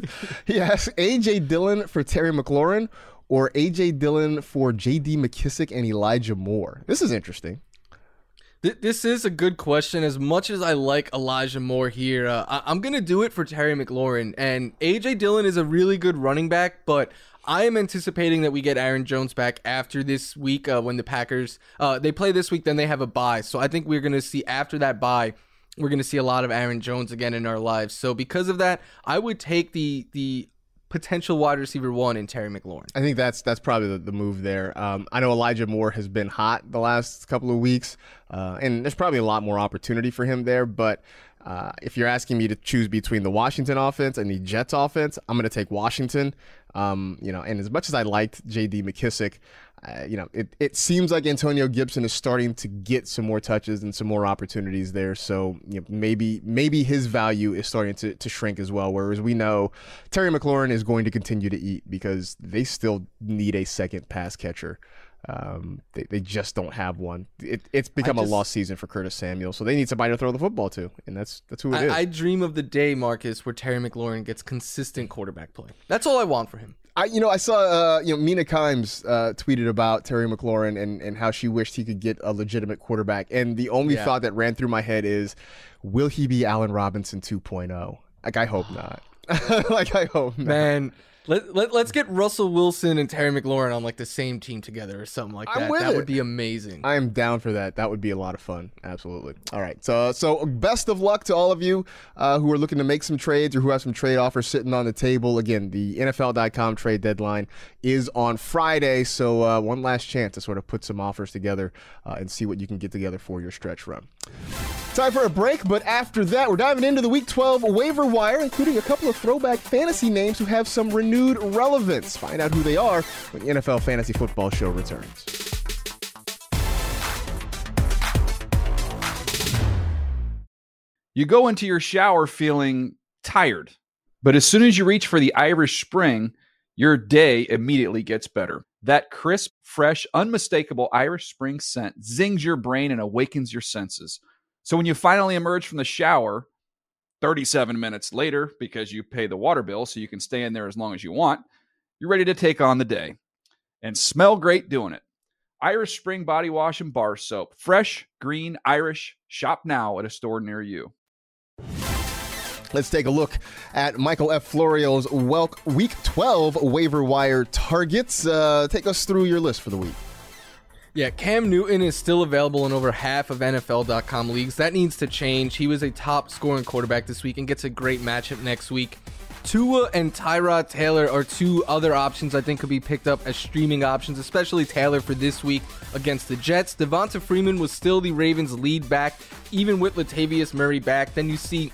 he asks AJ Dillon for Terry McLaurin or AJ Dillon for JD McKissic and Elijah Moore. This is interesting. This is a good question. As much as I like Elijah Moore here, uh, I- am going to do it for Terry McLaurin. And AJ Dillon is a really good running back, but I am anticipating that we get Aaron Jones back after this week uh, when the Packers uh, they play this week, then they have a bye. So I think we're going to see after that bye, we're going to see a lot of Aaron Jones again in our lives. So because of that, I would take the the potential wide receiver one in Terry McLaurin. I think that's that's probably the, the move there. Um, I know Elijah Moore has been hot the last couple of weeks, uh, and there's probably a lot more opportunity for him there. But uh, if you're asking me to choose between the Washington offense and the Jets offense, I'm going to take Washington. Um, you know, and as much as I liked J.D. McKissic, uh, you know, it, it seems like Antonio Gibson is starting to get some more touches and some more opportunities there. So you know, maybe maybe his value is starting to, to shrink as well. Whereas we know Terry McLaurin is going to continue to eat because they still need a second pass catcher. Um, they, they just don't have one. It, it's become just, a lost season for Curtis Samuel, so they need somebody to throw the football to, and that's that's who it I, is. I dream of the day, Marcas, where Terry McLaurin gets consistent quarterback play. That's all I want for him. I, you know, I saw, uh, you know, Mina Kimes uh, tweeted about Terry McLaurin and, and how she wished he could get a legitimate quarterback. And the only yeah. thought that ran through my head is, will he be Allen Robinson 2.0? Like, I hope not. like, I hope not. Man, let, let, let's get Russell Wilson and Terry McLaurin on like the same team together or something like that. That it. would be amazing. I am down for that. That would be a lot of fun. Absolutely. All right. So so best of luck to all of you uh, who are looking to make some trades or who have some trade offers sitting on the table. Again, the NFL.com trade deadline is on Friday. So uh, one last chance to sort of put some offers together uh, and see what you can get together for your stretch run. Time for a break, but after that, we're diving into the Week 12 waiver wire, including a couple of throwback fantasy names who have some renewed relevance. Find out who they are when the NFL Fantasy Football Show returns. You go into your shower feeling tired, but as soon as you reach for the Irish Spring, your day immediately gets better. That crisp, fresh, unmistakable Irish Spring scent zings your brain and awakens your senses. So when you finally emerge from the shower 37 minutes later, because you pay the water bill so you can stay in there as long as you want, you're ready to take on the day and smell great doing it. Irish Spring Body Wash and Bar Soap. Fresh, green, Irish. Shop now at a store near you. Let's take a look at Michael F. Florio's Week 12 waiver wire targets. Uh, take us through your list for the week. Yeah, Cam Newton is still available in over half of NFL.com leagues. That needs to change. He was a top scoring quarterback this week and gets a great matchup next week. Tua and Tyrod Taylor are two other options I think could be picked up as streaming options, especially Taylor for this week against the Jets. Devonta Freeman was still the Ravens' lead back, even with Latavius Murray back. Then you see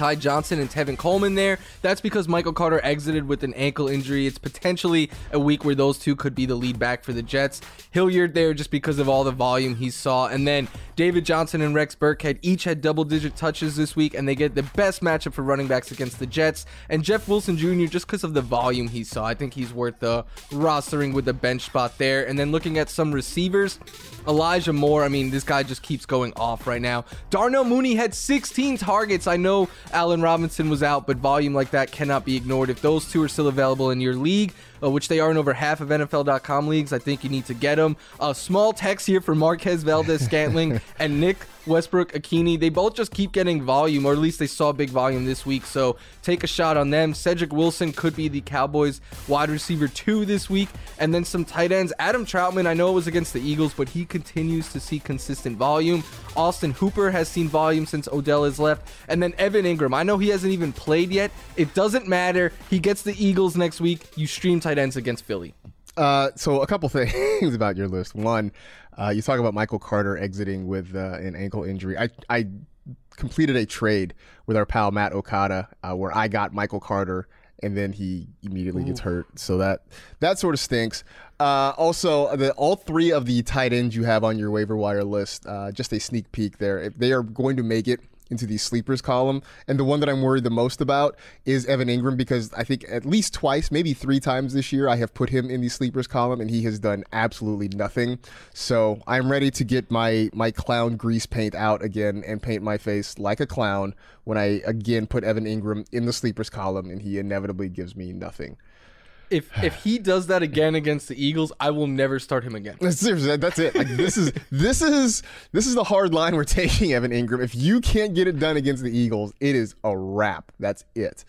Ty Johnson and Tevin Coleman there. That's because Michael Carter exited with an ankle injury. It's potentially a week where those two could be the lead back for the Jets. Hilliard there just because of all the volume he saw. And then David Johnson and Rex Burkhead each had double digit touches this week, and they get the best matchup for running backs against the Jets. And Jeff Wilson Jr., just because of the volume he saw, I think he's worth the rostering with the bench spot there. And then looking at some receivers, Elijah Moore, I mean, this guy just keeps going off right now. Darnell Mooney had 16 targets. I know Allen Robinson was out, but volume like that cannot be ignored. If those two are still available in your league, uh, which they are in over half of NFL.com leagues, I think you need to get them. A small text here for Marquez Valdes Scantling and Nick Westbrook, Ikhine, they both just keep getting volume, or at least they saw big volume this week. So take a shot on them. Cedric Wilson could be the Cowboys wide receiver two this week. And then some tight ends. Adam Trautman, I know it was against the Eagles, but he continues to see consistent volume. Austin Hooper has seen volume since Odell has left. And then Evan Engram. I know he hasn't even played yet. It doesn't matter. He gets the Eagles next week. You stream tight ends against Philly. Uh, so a couple things about your list. One, uh, you talk about Michael Carter exiting with uh, an ankle injury. I I completed a trade with our pal Matt Okada uh, where I got Michael Carter and then he immediately gets hurt. So that that sort of stinks. Uh, also, the, all three of the tight ends you have on your waiver wire list, uh, just a sneak peek there. If they are going to make it into the sleepers column. And the one that I'm worried the most about is Evan Engram because I think at least twice, maybe three times this year, I have put him in the sleepers column and he has done absolutely nothing. So I'm ready to get my my clown grease paint out again and paint my face like a clown when I again put Evan Engram in the sleepers column and he inevitably gives me nothing. If if he does that again against the Eagles, I will never start him again. Seriously, that's it. Like this is this is this is the hard line we're taking, Evan Engram. If you can't get it done against the Eagles, it is a wrap. That's it.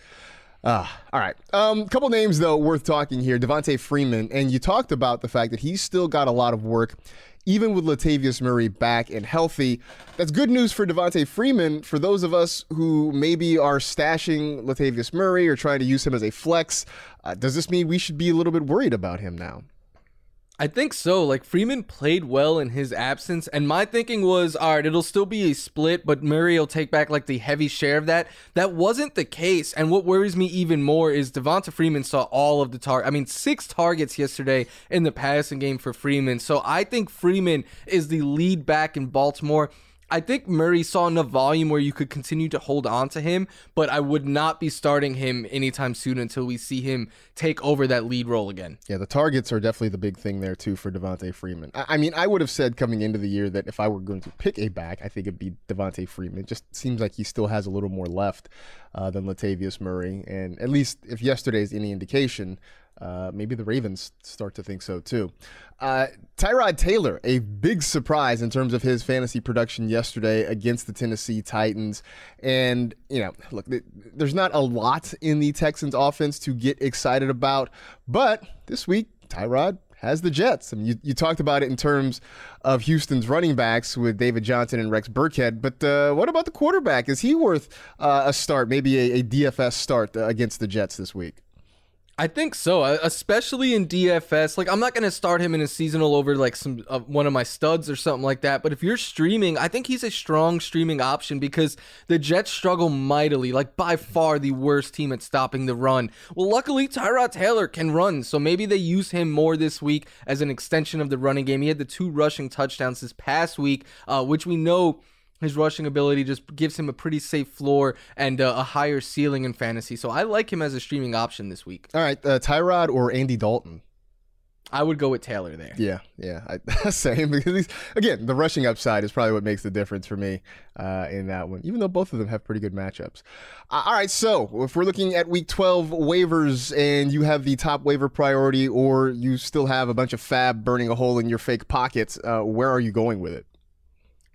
Uh, all right. A um, couple names though worth talking here. Devonta Freeman, and you talked about the fact that he's still got a lot of work even with Latavius Murray back and healthy. That's good news for Devonta Freeman. For those of us who maybe are stashing Latavius Murray or trying to use him as a flex, uh, does this mean we should be a little bit worried about him now? I think so. Like Freeman played well in his absence, and my thinking was, all right, it'll still be a split, but Murray will take back like the heavy share of that. That wasn't the case, and what worries me even more is Devonta Freeman saw all of the target. I mean, six targets yesterday in the passing game for Freeman. So I think Freeman is the lead back in Baltimore. I think Murray saw enough volume where you could continue to hold on to him, but I would not be starting him anytime soon until we see him take over that lead role again. Yeah, the targets are definitely the big thing there too for Devonta Freeman. I, mean, I would have said coming into the year that if I were going to pick a back, I think it'd be Devonta Freeman. It just seems like he still has a little more left uh, than Latavius Murray, and at least if yesterday is any indication, uh, maybe the Ravens start to think so too. Uh, Tyrod Taylor, a big surprise in terms of his fantasy production yesterday against the Tennessee Titans. And, you know, look, there's not a lot in the Texans offense to get excited about, but this week, Tyrod has the Jets. I mean, you, you talked about it in terms of Houston's running backs with David Johnson and Rex Burkhead, but uh, what about the quarterback? Is he worth uh, a start, maybe a, a DFS start uh, against the Jets this week? I think so, uh, especially in DFS. Like, I'm not going to start him in a seasonal over like some uh, one of my studs or something like that. But if you're streaming, I think he's a strong streaming option because the Jets struggle mightily, like by far the worst team at stopping the run. Well, luckily Tyrod Taylor can run, so maybe they use him more this week as an extension of the running game. He had the two rushing touchdowns this past week, uh, which we know his rushing ability just gives him a pretty safe floor and uh, a higher ceiling in fantasy. So I like him as a streaming option this week. All right, uh, Tyrod or Andy Dalton? I would go with Taylor there. Yeah, yeah, I, same. Because again, the rushing upside is probably what makes the difference for me uh, in that one. Even though both of them have pretty good matchups. Uh, all right, so if we're looking at Week 12 waivers, and you have the top waiver priority, or you still have a bunch of FAAB burning a hole in your fake pockets, uh, where are you going with it?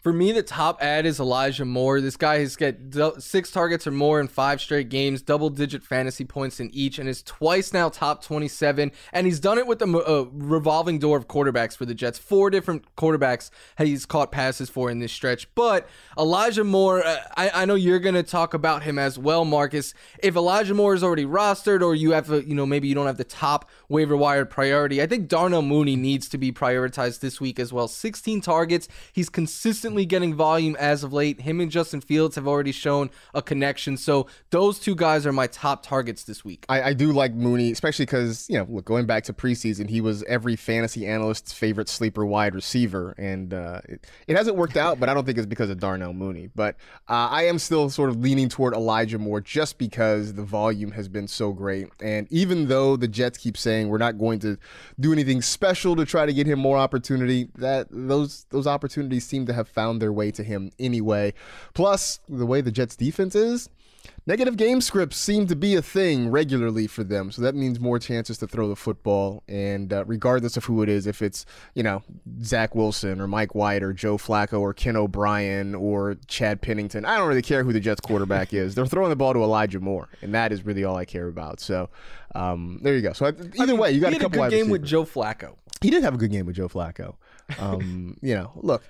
For me, the top ad is Elijah Moore. This guy has got six targets or more in five straight games, double digit fantasy points in each, and is twice now top 27. And he's done it with a uh, revolving door of quarterbacks for the Jets. Four different quarterbacks he's caught passes for in this stretch. But Elijah Moore, uh, I, I, know you're going to talk about him as well, Marcas. If Elijah Moore is already rostered, or you have, a, you know, maybe you don't have the top waiver wire priority, I think Darnell Mooney needs to be prioritized this week as well. 16 targets. He's consistently getting volume as of late. Him and Justin Fields have already shown a connection. So those two guys are my top targets this week. I, I do like Mooney, especially because, you know, look, going back to preseason, he was every fantasy analyst's favorite sleeper wide receiver. And uh, it, it hasn't worked out, but I don't think it's because of Darnell Mooney. But uh, I am still sort of leaning toward Elijah Moore just because the volume has been so great. And even though the Jets keep saying we're not going to do anything special to try to get him more opportunity, that those those opportunities seem to have found found their way to him anyway. Plus, the way the Jets defense is, negative game scripts seem to be a thing regularly for them. So that means more chances to throw the football. And uh, regardless of who it is, if it's, you know, Zach Wilson or Mike White or Joe Flacco or Ken O'Brien or Chad Pennington, I don't really care who the Jets quarterback is. They're throwing the ball to Elijah Moore. And that is really all I care about. So um, there you go. So either I mean, way, you got a couple a good game with Joe Flacco. He did have a good game with Joe Flacco. Um, you know, look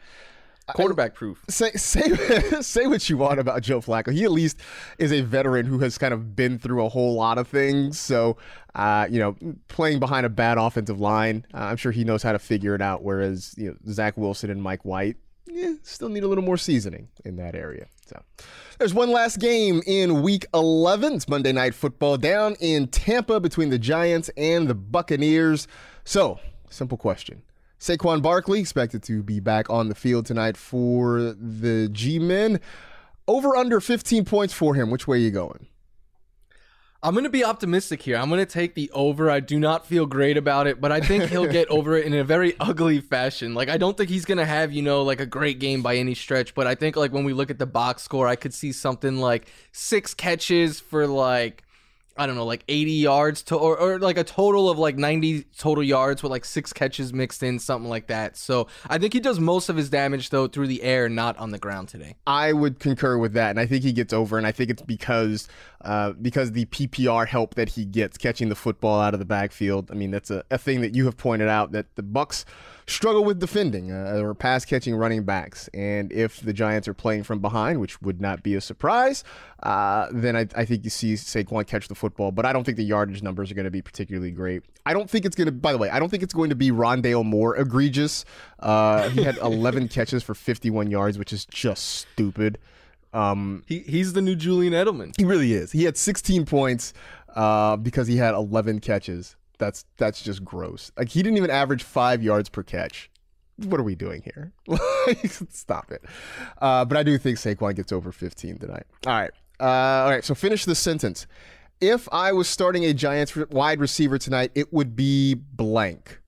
quarterback proof. Say say say what you want about Joe Flacco. He at least is a veteran who has kind of been through a whole lot of things. So, uh, you know, playing behind a bad offensive line, uh, I'm sure he knows how to figure it out. Whereas you know Zach Wilson and Mike White, yeah, still need a little more seasoning in that area. So. There's one last game in week 11. It's Monday Night Football down in Tampa between the Giants and the Buccaneers. So, simple question Saquon Barkley expected to be back on the field tonight for the G Men. Over under 15 points for him. Which way are you going? I'm going to be optimistic here. I'm going to take the over. I do not feel great about it, but I think he'll get over it in a very ugly fashion. Like I don't think he's going to have, you know, like a great game by any stretch, but I think like when we look at the box score, I could see something like 6 catches for like I don't know, like 80 yards to, or, or like a total of like 90 total yards with like six catches mixed in, something like that. So I think he does most of his damage though through the air, not on the ground today. I would concur with that, and I think he gets over, and I think it's because uh, because the PPR help that he gets catching the football out of the backfield. I mean, that's a, a thing that you have pointed out that the Bucks struggle with defending uh, or pass catching running backs. And if the Giants are playing from behind, which would not be a surprise, uh, then I, I, think you see Saquon catch the football. But I don't think the yardage numbers are going to be particularly great. I don't think it's going to, by the way, I don't think it's going to be Rondale Moore egregious. Uh, he had 11 catches for 51 yards, which is just stupid. Um, he, he's the new Julian Edelman. He really is. He had 16 points uh, because he had 11 catches. That's that's just gross. Like he didn't even average five yards per catch. What are we doing here? Stop it. Uh, but I do think Saquon gets over 15 tonight. All right. Uh, all right. So finish the sentence. If I was starting a Giants wide receiver tonight, it would be blank.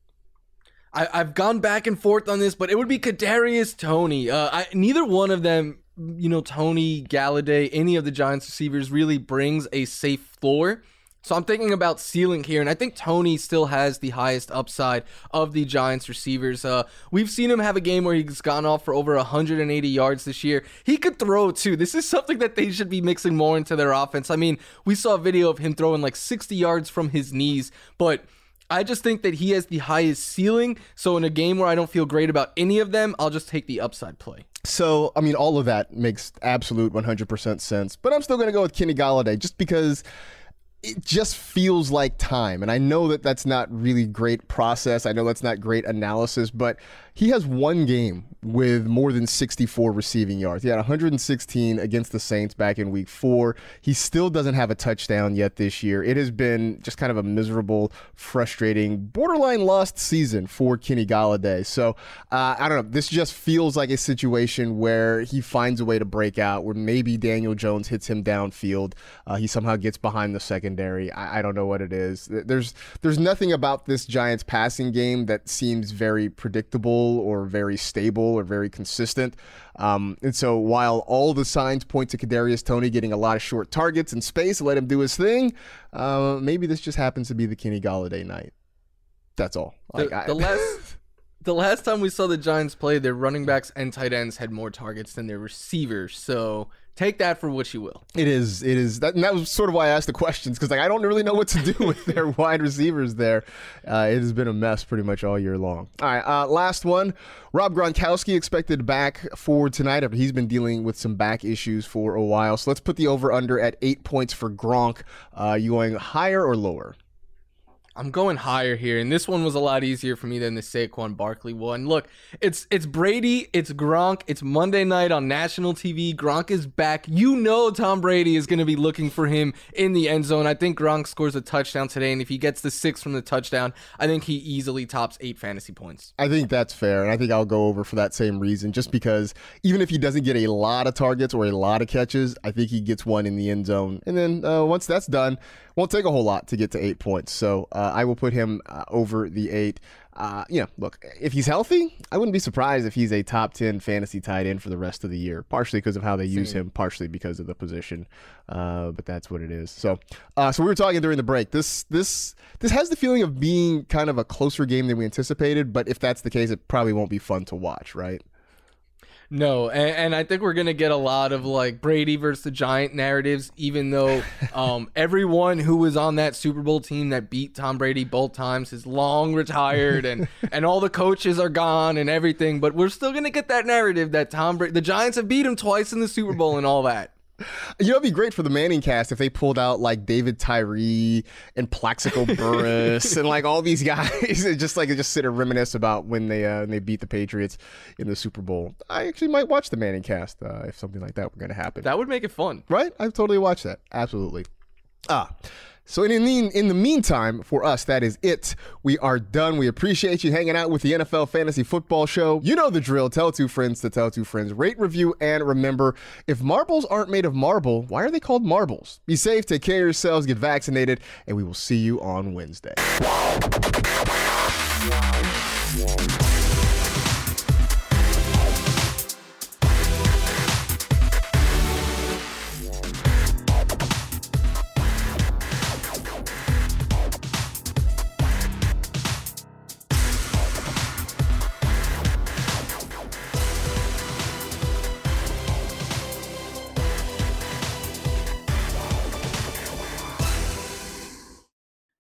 I, have gone back and forth on this, but it would be Kadarius Toney. Uh, I, neither one of them, you know, Toney, Golladay, any of the Giants receivers really brings a safe floor. So I'm thinking about ceiling here, and I think Toney still has the highest upside of the Giants receivers. Uh, we've seen him have a game where he's gone off for over 180 yards this year. He could throw too. This is something that they should be mixing more into their offense. I mean, we saw a video of him throwing like 60 yards from his knees, but I just think that he has the highest ceiling. So in a game where I don't feel great about any of them, I'll just take the upside play. So, I mean, all of that makes absolute 100% sense, but I'm still going to go with Kenny Golladay just because it just feels like time. And I know that that's not really great process. I know that's not great analysis, but he has one game with more than 64 receiving yards. He had 116 against the Saints back in week four. He still doesn't have a touchdown yet this year. It has been just kind of a miserable, frustrating, borderline lost season for Kenny Golladay. So uh, I don't know. This just feels like a situation where he finds a way to break out, where maybe Daniel Jones hits him downfield. Uh, he somehow gets behind the secondary. I, I don't know what it is. There's there's nothing about this Giants passing game that seems very predictable or very stable or very consistent. Um, and so while all the signs point to Kadarius Toney getting a lot of short targets and space, let him do his thing. Uh, maybe this just happens to be the Kenny Golladay night. That's all. The, I, the last. the last time we saw the Giants play, their running backs and tight ends had more targets than their receivers. So take that for what you will. It is. It is. That, and that was sort of why I asked the questions because like I don't really know what to do with their wide receivers there. Uh, it has been a mess pretty much all year long. All right. Uh, last one. Rob Gronkowski expected back for tonight after he's been dealing with some back issues for a while. So let's put the over under at eight points for Gronk. Uh, you going higher or lower? I'm going higher here, and this one was a lot easier for me than the Saquon Barkley one. Look, it's it's Brady, it's Gronk, it's Monday night on national TV. Gronk is back. You know Tom Brady is going to be looking for him in the end zone. I think Gronk scores a touchdown today, and if he gets the six from the touchdown, I think he easily tops eight fantasy points. I think that's fair, and I think I'll go over for that same reason, just because even if he doesn't get a lot of targets or a lot of catches, I think he gets one in the end zone, and then uh, once that's done won't take a whole lot to get to eight points. So uh, I will put him uh, over the eight. Uh, you know, look, if he's healthy, I wouldn't be surprised if he's a top 10 fantasy tight end for the rest of the year, partially because of how they Same. use him, partially because of the position. Uh, but that's what it is. So, uh, so we were talking during the break. This, this, this has the feeling of being kind of a closer game than we anticipated. But if that's the case, it probably won't be fun to watch, right? No, and, and, I think we're gonna get a lot of like Brady versus the Giant narratives, even though um, everyone who was on that Super Bowl team that beat Tom Brady both times is long retired, and and all the coaches are gone and everything. But we're still gonna get that narrative that Tom Brady, the Giants have beat him twice in the Super Bowl and all that. You know, it'd be great for the Manning cast if they pulled out like David Tyree and Plaxico Burress and like all these guys, and just like just sit and reminisce about when they uh, when they beat the Patriots in the Super Bowl. I actually might watch the Manning cast uh, if something like that were going to happen. That would make it fun, right? I'd totally watch that. Absolutely. Ah. So in the, in the meantime, for us, that is it. We are done. We appreciate you hanging out with the NFL Fantasy Football Show. You know the drill. Tell two friends to tell two friends. Rate, review, and remember, if marbles aren't made of marble, why are they called marbles? Be safe, take care of yourselves, get vaccinated, and we will see you on Wednesday.